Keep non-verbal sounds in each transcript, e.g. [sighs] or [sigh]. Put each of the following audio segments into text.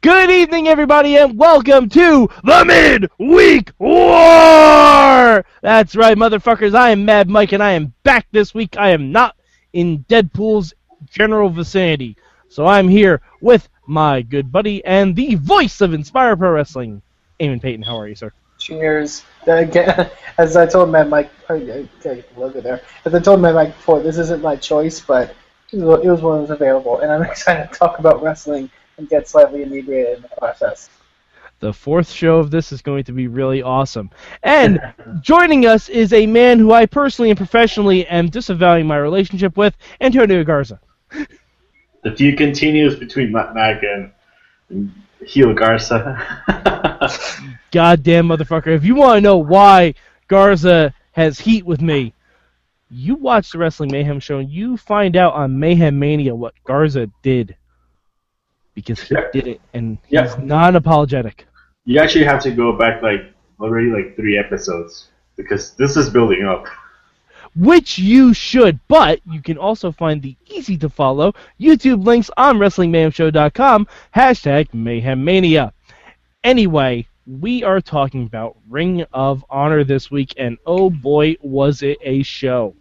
Good evening, everybody, and welcome to the Midweek War! That's right, motherfuckers. I am Mad Mike, and I am back this week. I am not in Deadpool's general vicinity. So I'm here with my good buddy and the voice of Inspire Pro Wrestling, Eamon Paton. How are you, sir? Cheers. [laughs] As I told Mad Mike, oh, okay, logo there. As I told Mad Mike before, this isn't my choice, but it was one that was available, and I'm [laughs] excited to talk about wrestling and get slightly inebriated in the process. The fourth show of this is going to be really awesome. And [laughs] joining us is a man who I personally and professionally am disavowing my relationship with, Tonio Garza. The feud continues between Matt Mag and, and Heel Garza. [laughs] Goddamn motherfucker. If you want to know why Garza has heat with me, you watch the Wrestling Mayhem show and you find out on Mayhem Mania what Garza did. Because he Yeah. did it and he's non apologetic. you actually have to go back like already like three episodes because this is building up. which you should. But you can also find the easy to follow YouTube links on WrestlingMayhemShow.com, hashtag Mayhem Mania. Anyway, we are talking about Ring of Honor this week, and oh boy, was it a show.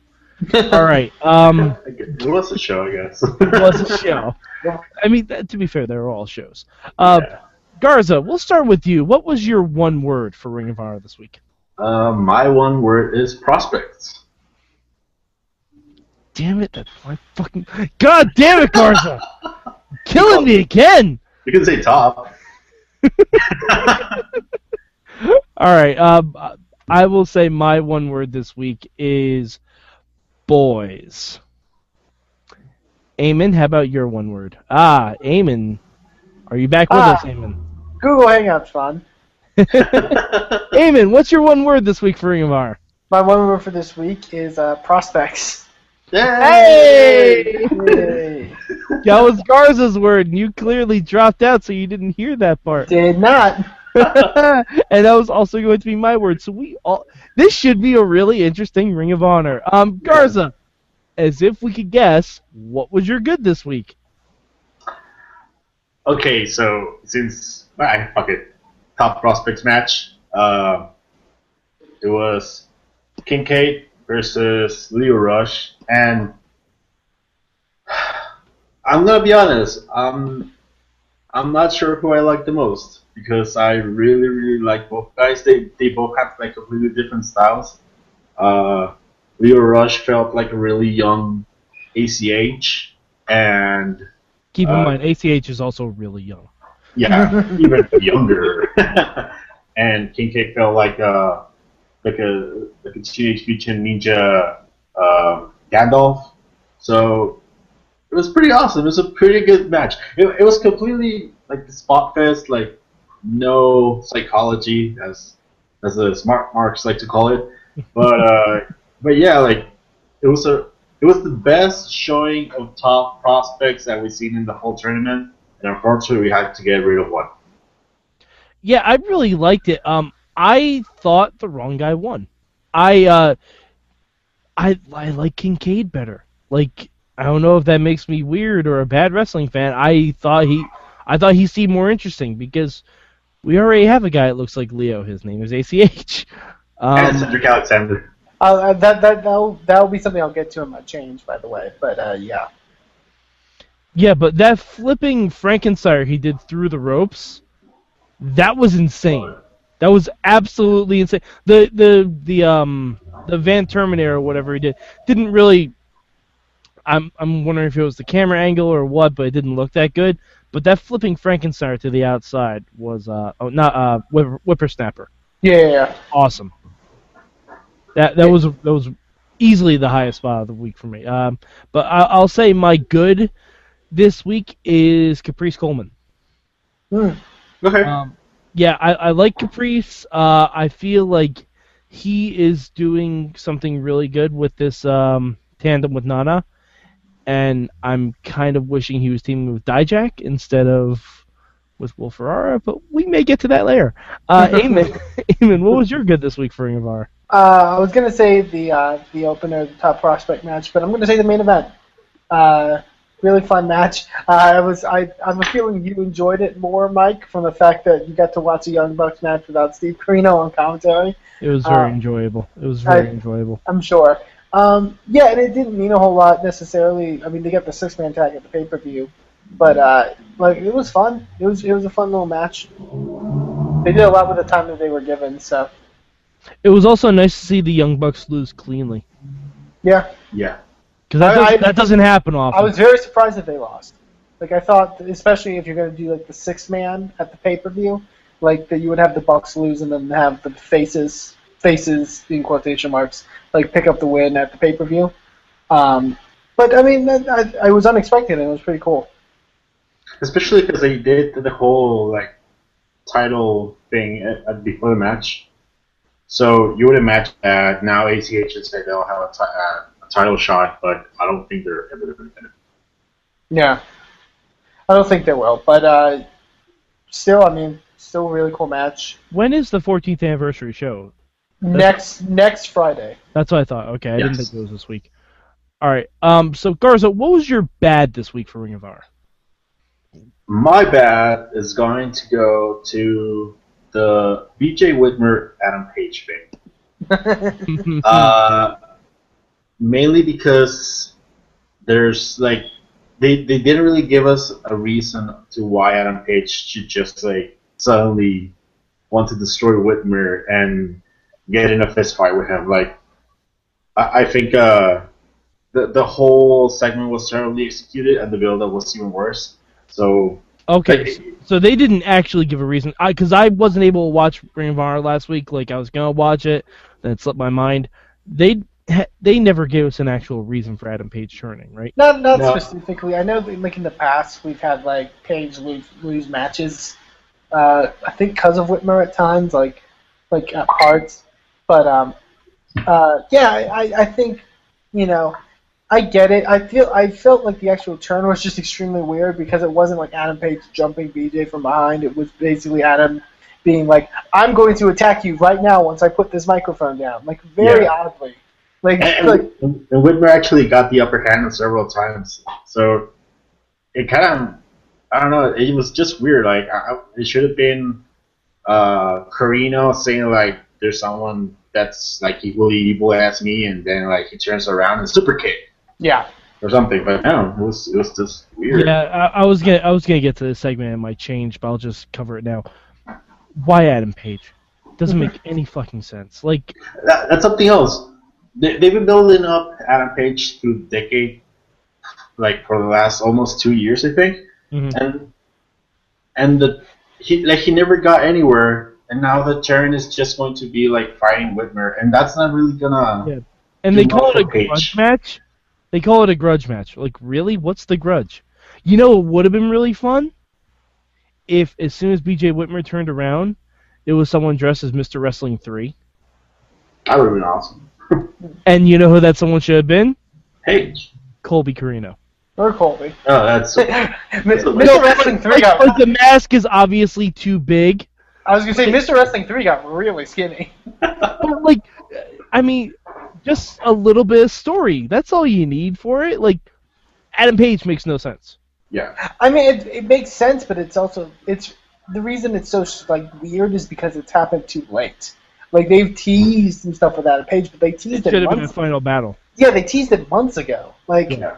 All right, um, [laughs] It was a show, I guess. it was a show. [laughs] I mean, that, to be fair, they're all shows. Uh, Yeah. Garza, we'll start with you. What was your one word for Ring of Honor this week? Uh, my one word is prospects. Damn it, that's my fucking. God damn it, Garza! [laughs] Killing me again! You can say top. All right. Um, I will say my one word this week is boys. Eamon, how about your one word? Ah, Eamon. Are you back with Ah. us, Eamon? Google Hangouts fun. [laughs] Eamon, what's your one word this week for Ring? My one word for this week is uh, prospects. Yay! Yay. That was Garza's word, and you clearly dropped out, so you didn't hear that part. Did not. [laughs] and that was also going to be my word. So we all this should be a really interesting Ring of Honor. Um, Garza, as if we could guess, what was your good this week? Okay, so since ah, fuck it, top prospects match. Uh, it was Kincaid versus Leo Rush, and [sighs] I'm gonna be honest. I'm I'm not sure who I like the most because I really really like both guys. They they both have like completely different styles. Uh, Leo Rush felt like a really young ACH, and Keep in Uh, mind, ACH is also really young. yeah, [laughs] even younger. [laughs] and Kincaid felt like a like a like a Teenage Mutant Ninja uh, Gandalf. So it was pretty awesome. It was a pretty good match. It, it was completely like the spot fest, like no psychology, as as the smart marks like to call it. But uh, [laughs] but yeah, like it was a it was the best showing of top prospects that we've seen in the whole tournament, and unfortunately we had to get rid of one. Yeah, I really liked it. Um, I thought the wrong guy won. I uh, I I like Kincaid better. Like I don't know if that makes me weird or a bad wrestling fan. I thought he I thought he seemed more interesting because we already have a guy that looks like Leo. His name is ACH. [laughs] and Um, Cedric Alexander. Uh, that that that'll, that'll be something I'll get to in my change, by the way. But uh, yeah, yeah, but that flipping Frankenstein he did through the ropes, that was insane. That was absolutely insane. The the the um the Van Terminator or whatever he did didn't really. I'm I'm wondering if it was the camera angle or what, but it didn't look that good. But that flipping Frankenstein to the outside was uh oh not uh whipper, whippersnapper yeah, yeah, yeah. awesome. That that was that was easily the highest spot of the week for me. Um, but I, I'll say my good this week is Caprice Coleman. Hmm. Okay. Um, yeah, I, I like Caprice. Uh, I feel like he is doing something really good with this um, tandem with Nana, and I'm kind of wishing he was teaming with Dijak instead of with Will Ferrara, but we may get to that later. Uh, [laughs] Eamon, Eamon, what was your good this week for Ring of Honor? Uh, I was gonna say the uh, the opener, the top prospect match, but I'm gonna say the main event. Uh, really fun match. Uh, I was I I'm feeling you enjoyed it more, Mike, from the fact that you got to watch a Young Bucks match without Steve Corino on commentary. It was very Uh, enjoyable. It was very I- enjoyable. I'm sure. Um, yeah, and it didn't mean a whole lot necessarily. I mean, they got the six man tag at the pay per view, but uh, like it was fun. It was it was a fun little match. They did a lot with the time that they were given, so It was also nice to see the Young Bucks lose cleanly yeah. yeah. because that, does, I- that doesn't happen often. I was very surprised that they lost. Like I thought, especially if you're going to do like the six man at the pay per view, like that you would have the Bucks lose and then have the faces faces in quotation marks like pick up the win at the pay per view. Um, but I mean, I, I was unexpected and it was pretty cool. Especially because they did the whole like title thing at, at before the match. So you would imagine that now ACH and say they'll have a, uh, a title shot, but I don't think they're ever going to. Win it. Yeah, I don't think they will, but uh, still, I mean, still a really cool match. when is the 14th anniversary show? Next next Friday. That's what I thought. Okay, I didn't think it was this week. All right. Um. So Garza, what was your bad this week for Ring of Honor? My bad is going to go to the BJ Whitmer Adam Page thing. [laughs] uh, mainly because there's like they they didn't really give us a reason to why Adam Page should just like suddenly want to destroy Whitmer and get in a fist fight with him. Like I, I think uh, the the whole segment was terribly executed and the build up was even worse. So okay. Like, so- So they didn't actually give a reason. I because I wasn't able to watch Ring of Honor last week. Like I was gonna watch it, then it slipped my mind. They they never gave us an actual reason for Adam Page turning, right? Not not No. specifically. I know that like in the past we've had like Page lose lose matches. Uh, I think because of Whitmer at times, like like at parts. But um, uh, yeah, I, I think you know I get it. I feel I felt like the actual turn was just extremely weird because it wasn't like Adam Page jumping BJ from behind. It was basically Adam being like, "I'm going to attack you right now once I put this microphone down." Like very Yeah. oddly. Like, and, like and, Whitmer actually got the upper hand several times. So it kind of, I don't know, it was just weird. Like I- it should have been uh, Corino saying like, "There's someone that's like equally evil as me," and then like he turns around and super kick yeah. or something. But no, it was it was just weird. Yeah, I, I was gonna I was gonna get to this segment. It my change, but I'll just cover it now. Why Adam Page? Doesn't make any fucking sense. Like That, that's something else. They, they've been building up Adam Page through the decade, like for the last almost two years, I think. mhm. and and the he like he never got anywhere, and now the turn is just going to be like fighting Whitmer, and that's not really gonna. Yeah. and they call it a Page. grudge match. They call it a grudge match. Like really, what's the grudge? You know, it would have been really fun if as soon as BJ Whitmer turned around, it was someone dressed as Mr. Wrestling Three, That would have been awesome. [laughs] and you know who that someone should have been? Page. Colby Corino. Or Colby. Oh, that's [laughs] so, Mr. Wrestling 3 got. the mask is obviously too big. I was gonna say Mr. Wrestling 3 got really skinny. [laughs] But like, I mean, just a little bit of story. That's all you need for it. Like, Adam Page makes no sense. yeah. I mean, it, it makes sense, but it's also it's the reason it's so like weird is because it's happened too late. Like they've teased and stuff with Adam Page, but they teased It teased should it, have been a final battle. Yeah, they teased it months ago. Like Yeah.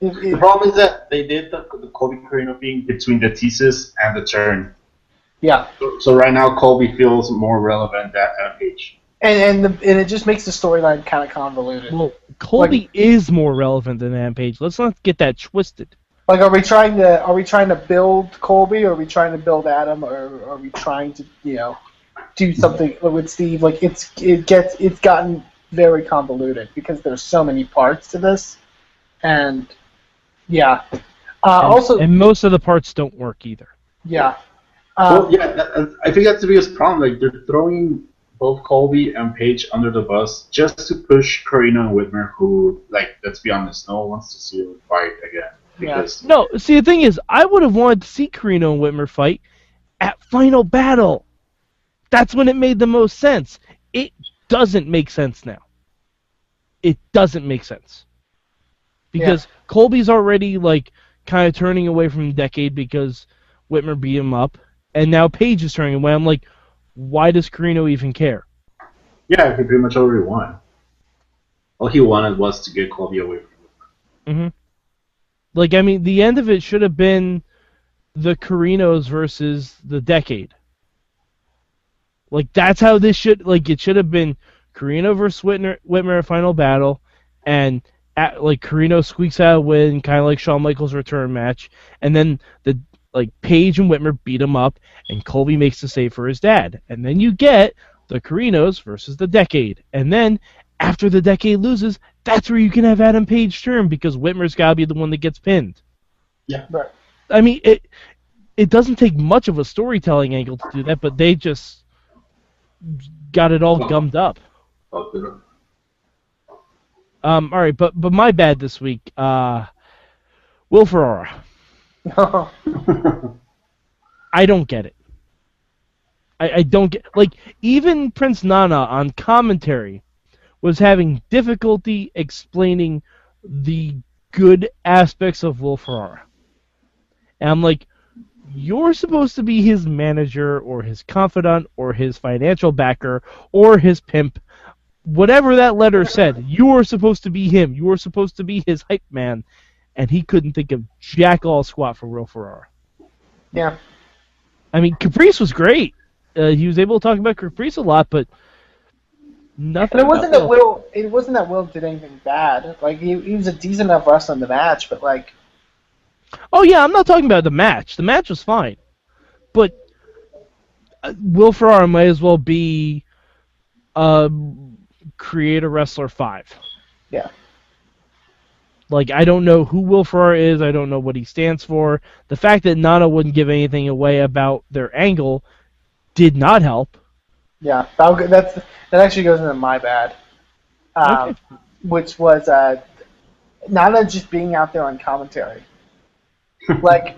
it, The problem is that they did the, the Colby Corino thing between the thesis and the turn. Yeah, So, so right now, Colby feels more relevant than Adam Page. and and, the, and it just makes the storyline kind of convoluted. Well, Colby is more relevant than Adam Page. Let's not get that twisted. Like, are we trying to are we trying to build Colby, or are we trying to build Adam, or are we trying to you know do something with Steve? Like, it's it gets it's gotten very convoluted because there's so many parts to this, and yeah. Uh, And, also, and most of the parts don't work either. Yeah. Well, Um, yeah, that, I think that's the biggest problem. Like they're throwing both Colby and Page under the bus just to push Corino and Whitmer, who, like, let's be honest, no one wants to see them fight again. Yeah. No, see the thing is, I would have wanted to see Corino and Whitmer fight at Final Battle. That's when it made the most sense. It doesn't make sense now. It doesn't make sense because Colby's already like kind of turning away from the decade because Whitmer beat him up, and now Page is turning away. I'm like, why does Corino even care? yeah, he pretty much already won. All he wanted was to get Colby away from him. Mm-hmm. Like, I mean, the end of it should have been the Corinos versus the Decade. Like, that's how this should, like, it should have been Corino versus Whitmer, Whitmer Final Battle, and, at, like, Corino squeaks out a win, kind of like Shawn Michaels' return match, and then the, like, Page and Whitmer beat him up, and Colby makes the save for his dad. And then you get the Corinos versus the Decade. And then, after the Decade loses, that's where you can have Adam Page turn because Whitmer's got to be the one that gets pinned. Yeah, right. I mean, it it doesn't take much of a storytelling angle to do that, but they just got it all gummed up. Oh. Um, all right, but but my bad this week. Uh, Will Ferrara, [laughs] I don't get it. I, I don't get like even Prince Nana on commentary was having difficulty explaining the good aspects of Will Ferrara. And I'm like, you're supposed to be his manager or his confidant or his financial backer or his pimp. Whatever that letter said, you are supposed to be him. You are supposed to be his hype man. And he couldn't think of jack all squat for Will Ferrara. yeah. I mean, Caprice was great. Uh, he was able to talk about Caprice a lot, but nothing. And it wasn't that Will. It wasn't that Will did anything bad. Like he, he was a decent enough wrestler in the match, but like Oh yeah, I'm not talking about the match. The match was fine, but uh, Will Ferrara might as well be uh, Creator Wrestler Five. yeah, Like I don't know who Will Ferrara is. I don't know what he stands for. The fact that Nana wouldn't give anything away about their angle did not help. yeah. That'll, that's that actually goes into my bad, um, which was uh, Nana just being out there on commentary. [laughs] like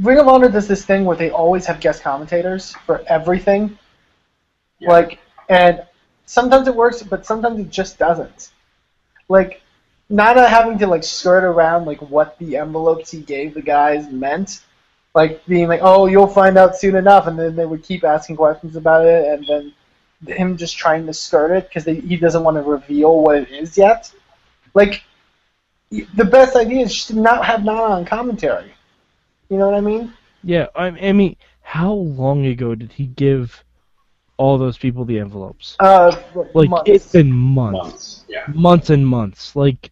Ring of Honor does this thing where they always have guest commentators for everything. Yeah. Like, and sometimes it works, but sometimes it just doesn't. Like, Nana having to like skirt around like what the envelopes he gave the guys meant, like being like, "Oh, you'll find out soon enough," and then they would keep asking questions about it, and then him just trying to skirt it because he doesn't want to reveal what it is yet. Like, the best idea is just to not have Nana on commentary. You know what I mean? Yeah, I, I mean, how long ago did he give all those people the envelopes? Uh, Like months. it's been months. Months. Yeah. months and months. Like,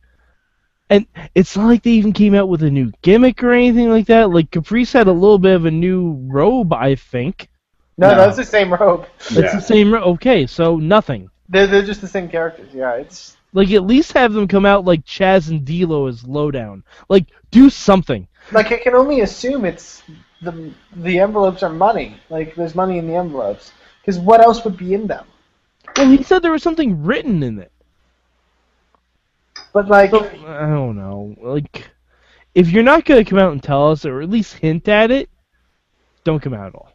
and it's not like they even came out with a new gimmick or anything like that. Like Caprice had a little bit of a new robe, I think. no, No. that's the same robe. It's Yeah. the same. Ro- okay, so nothing. They're, they're just the same characters. Yeah, it's Like at least have them come out like Chaz and D'Lo as lowdown. Like do something. like I can only assume it's the the envelopes are money. Like there's money in the envelopes. Because what else would be in them? Well, he said there was something written in it. But like, I don't know. Like, if you're not gonna come out and tell us or at least hint at it, don't come out at all.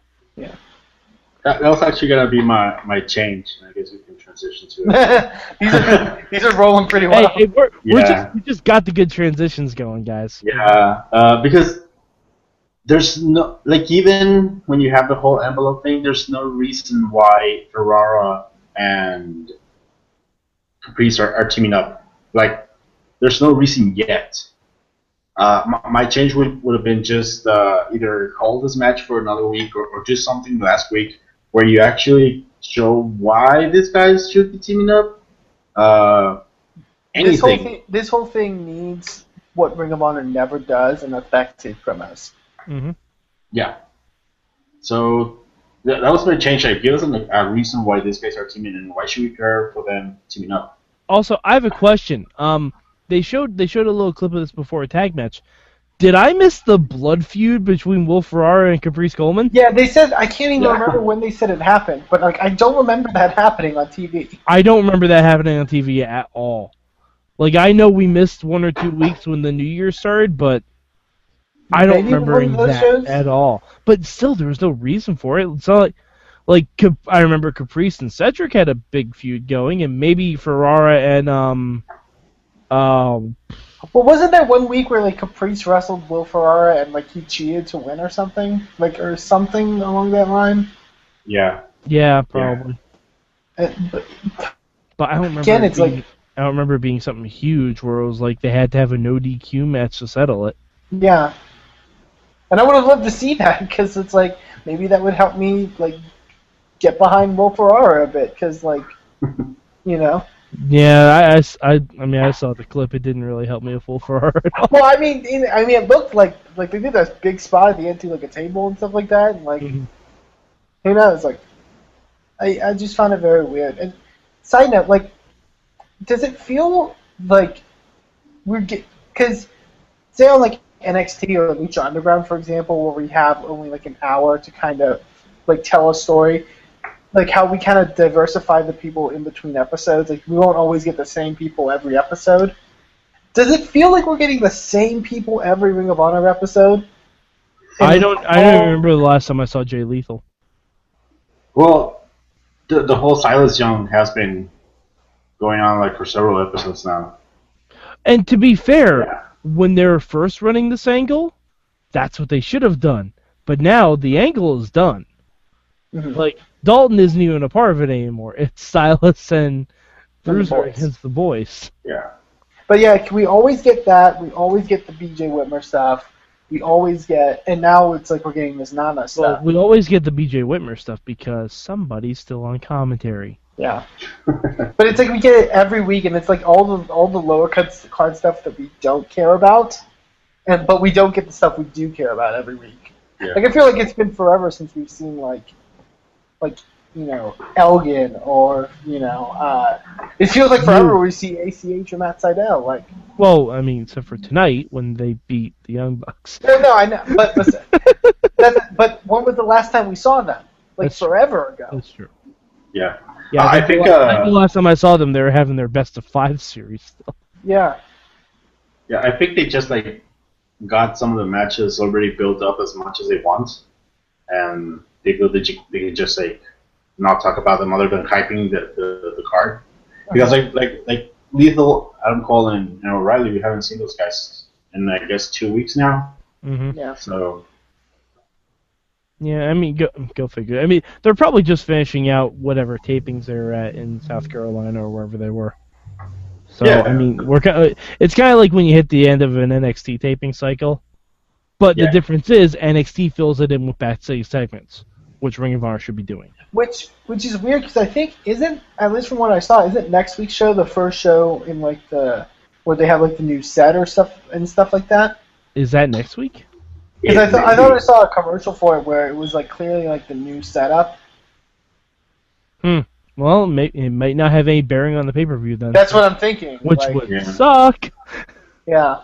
That, that was actually gonna be my my change. I guess we can transition to it. [laughs] these are these are rolling pretty well. hey, we're, we're just we just got the good transitions going, guys. Yeah, uh, because there's no like even when you have the whole envelope thing, there's no reason why Ferrara and Caprice are, are teaming up. Like, there's no reason yet. Uh, my, my change would, would have been just uh, either call this match for another week or, or just something last week where you actually show why these guys should be teaming up. Uh, This whole anything. thing, this whole thing needs what Ring of Honor never does, and that's backstage promos. hmm Yeah. So th- that was my change. Like, give us a, a reason why these guys are teaming, and why should we care for them teaming up? Also, I have a question. Um, they showed they showed a little clip of this before a tag match. Did I miss the blood feud between Will Ferrara and Caprice Coleman? Yeah, they said I can't even Yeah. remember when they said it happened, but like I don't remember that happening on TV. I don't remember that happening on TV at all. Like I know we missed one or two weeks when the new year started, but I don't Maybe remember that shows? at all. But still, there was no reason for it. It's not like, like I remember Caprice and Cedric had a big feud going, and maybe Ferrara and um, um, Well, wasn't there one week where like Caprice wrestled Will Ferrara and like he cheated to win or something, like or something along that line? Yeah. yeah, probably. Uh, but But I don't remember. Again, it's being, like- I don't remember being something huge where it was like they had to have a no DQ match to settle it. yeah, and I would have loved to see that because it's like maybe that would help me like get behind Will Ferrara a bit because like [laughs] you know. Yeah, I, I, I, mean, I saw the clip. It didn't really help me a full [laughs] at all. [laughs] Well, I mean, in, I mean, it looked like like they did that big spot at the end to like a table and stuff like that, and like Mhm. who knows? Like, I I just found it very weird. And side note, like, does it feel like we're get because say on like NXT or Lucha Underground, for example, where we have only like an hour to kind of like tell a story. Like how we kind of diversify the people in between episodes. Like we won't always get the same people every episode. Does it feel like we're getting the same people every Ring of Honor episode? I don't. I don't remember the last time I saw Jay Lethal. Well, the the whole Silas Young has been going on like for several episodes now. And to be fair, Yeah. when they were first running this angle, that's what they should have done. But now the angle is done. Mhm. Like Dalton isn't even a part of it anymore. It's Silas and And the Bruiser against the boys. Yeah. But yeah, we always get that. We always get the BJ Whitmer stuff. We always get, and now it's like we're getting this Nana Well, stuff. we always get the BJ Whitmer stuff because somebody's still on commentary. yeah, [laughs] but it's like we get it every week, and it's like all the all the lower card, card stuff that we don't care about, and but we don't get the stuff we do care about every week. Yeah. Like I feel like it's been forever since we've seen like, like you know Elgin or you know, uh, it feels like forever we see ACH or Matt Sydal. Like Well, I mean, except for tonight when they beat the Young Bucks. No, no, I know, but listen, [laughs] that's, but when was the last time we saw them? Like That's- forever ago. That's true. Yeah. Yeah, I the think, la- uh, the last time I saw them, they were having their best of five series still. Yeah, Yeah, I think they just like got some of the matches already built up as much as they want, and they feel that you- they can just like not talk about them other than hyping the, the, the card. Because like like like Lethal, Adam Cole, and, and O'Reilly, we haven't seen those guys in I guess two weeks now. hmm yeah. So Yeah, I mean, go go figure. I mean, they're probably just finishing out whatever tapings they're at in South Carolina or wherever they were. So Yeah. I mean, we're kind of, it's kind of like when you hit the end of an NXT taping cycle, but the difference is NXT fills it in with backstage segments, which Ring of Honor should be doing. Which which is weird because I think isn't at least from what I saw isn't next week's show the first show in like the where they have like the new set or stuff and stuff like that. Is that next week? Because I it thought I may thought. I saw a commercial for it where it was like clearly like the new setup. Hmm. Well, it, may, it might not have any bearing on the pay per view then. That's what I'm thinking. which like, would Yeah. suck. yeah.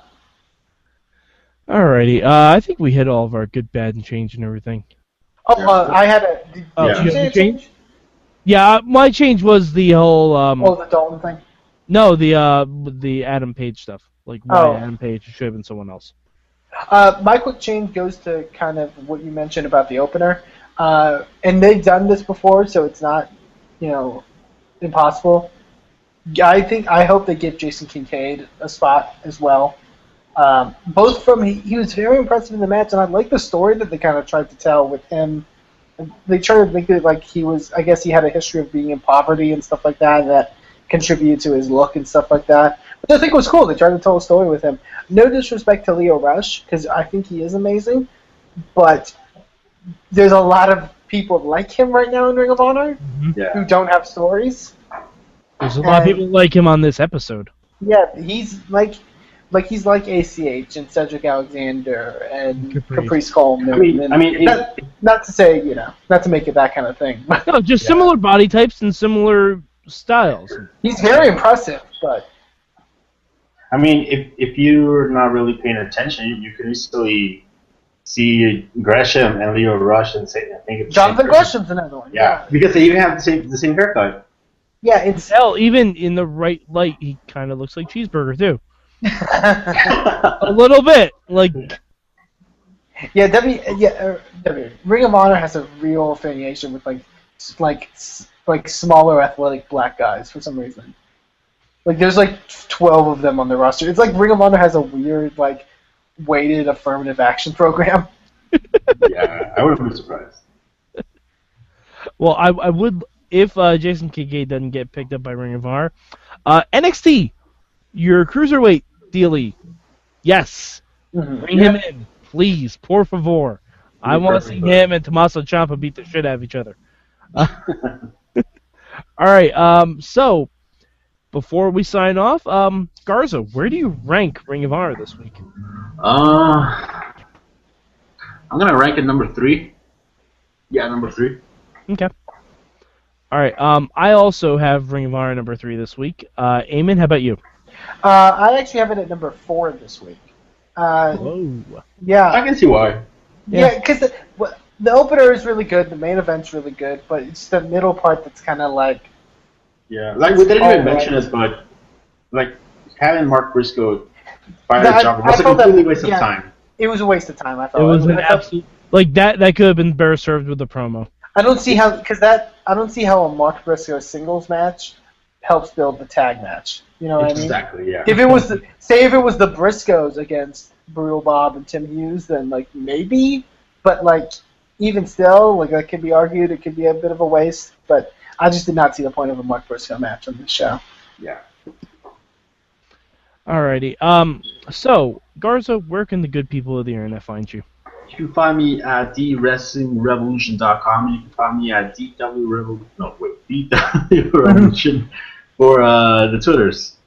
Alrighty, uh, I think we hit all of our good, bad, and change and everything. Oh, Yeah. uh, I had a. Did, Oh, did you you say a a change? change? Yeah, my change was the whole um, Oh, the Dalton thing. No, the uh the Adam Page stuff. Like why Oh. Adam Page should have been someone else. Uh, my quick change goes to kind of what you mentioned about the opener, uh, and they've done this before, so it's not, you know, impossible. I think I hope they give Jason Kincaid a spot as well. Um, both from he, he was very impressive in the match, and I like the story that they kind of tried to tell with him. They tried to make it like he was. I guess he had a history of being in poverty and stuff like that, and that contributed to his look and stuff like that. Which I think was cool. They tried to tell a story with him. No disrespect to Leo Rush, because I think he is amazing, but there's a lot of people like him right now in Ring of Honor who yeah. don't have stories. There's a lot of people like him on this episode. Yeah, he's like, like he's like ACH and Cedric Alexander and Caprice. Caprice, Coleman. I mean, and I mean, it- not, not to say you know, not to make it that kind of thing, but No, just Yeah. similar body types and similar styles. he's very impressive. But I mean, if if you're not really paying attention, you, you can easily see Gresham and Leo Rush and say, I think it's the same Jonathan. Gresham's another one. Yeah, because they even have the same the same haircut. Yeah, it's Hell, even in the right light, he kind of looks like Cheeseburger too. A little bit, like yeah. W yeah uh, W Ring of Honor has a real affiliation with like like like smaller athletic black guys for some reason. Like there's like twelve of them on the roster. It's like Ring of Honor has a weird like weighted affirmative action program. [laughs] yeah, I wouldn't be surprised. Well, I, I would if uh, Jason Kincaid doesn't get picked up by Ring of Honor. Uh, NXT, your cruiserweight dealie. Yes, bring him in, please, por favor. I want to see him and Tommaso Ciampa beat the shit out of each other. Uh, [laughs] all right. Um. So, before we sign off, um, Garza, where do you rank Ring of Honor this week? Uh, I'm gonna rank it number three. Yeah, number three. Okay. All right. Um, I also have Ring of Honor number three this week. Uh, Eamon, how about you? Uh, I actually have it at number four this week. Uh, Whoa. yeah, I can see why. Yeah, because the, the opener is really good, the main event's really good, but it's the middle part that's kind of like Yeah, like we didn't even right. mention this, but like having Mark Briscoe fire Yeah, I- Jobber was a felt that- complete waste yeah. of time. it was a waste of time. I thought It thought was an absolute like that. That could have been better served with a promo. I don't see how because that I don't see how a Mark Briscoe singles match helps build the tag match. You know what I mean? Exactly. Yeah. If it was the, say if it was the Briscoes against Brutal Bob and Tim Hughes, then like maybe, but like even still, like that could be argued. It could be a bit of a waste, but I just did not see the point of a Mark Briscoe match on this show. yeah. Alrighty. Um. So Garza, where can the good people of the internet find you? You can find me at thewrestlingrevolution.com. You can find me at DW Revolution. No, wait, DW [laughs] Revolution for uh, the Twitters.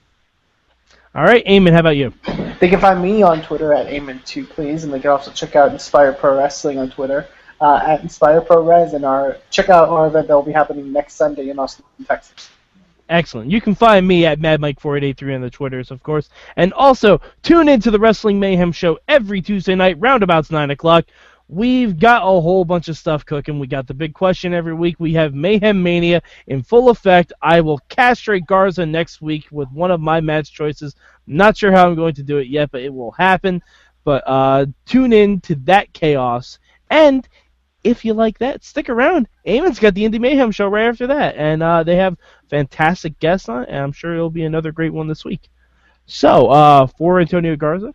All right, Eamon, how about you? They can find me on Twitter at Eamon2 please, and they can also check out Inspire Pro Wrestling on Twitter uh, at Inspire Pro Res, and our check out our event that will be happening next Sunday in Austin, Texas. Excellent. You can find me at MadMike4883 on the Twitters, of course. And also, tune into the Wrestling Mayhem Show every Tuesday night, roundabouts 9 o'clock. We've got a whole bunch of stuff cooking. We got the big question every week. We have Mayhem Mania in full effect. I will castrate Garza next week with one of my match choices. Not sure how I'm going to do it yet, but it will happen. But uh, tune in to that chaos. And if you like that, stick around. Eamon's got the Indie Mayhem show right after that, and uh, they have fantastic guests on and I'm sure it'll be another great one this week. So, uh, for Tonio Garza,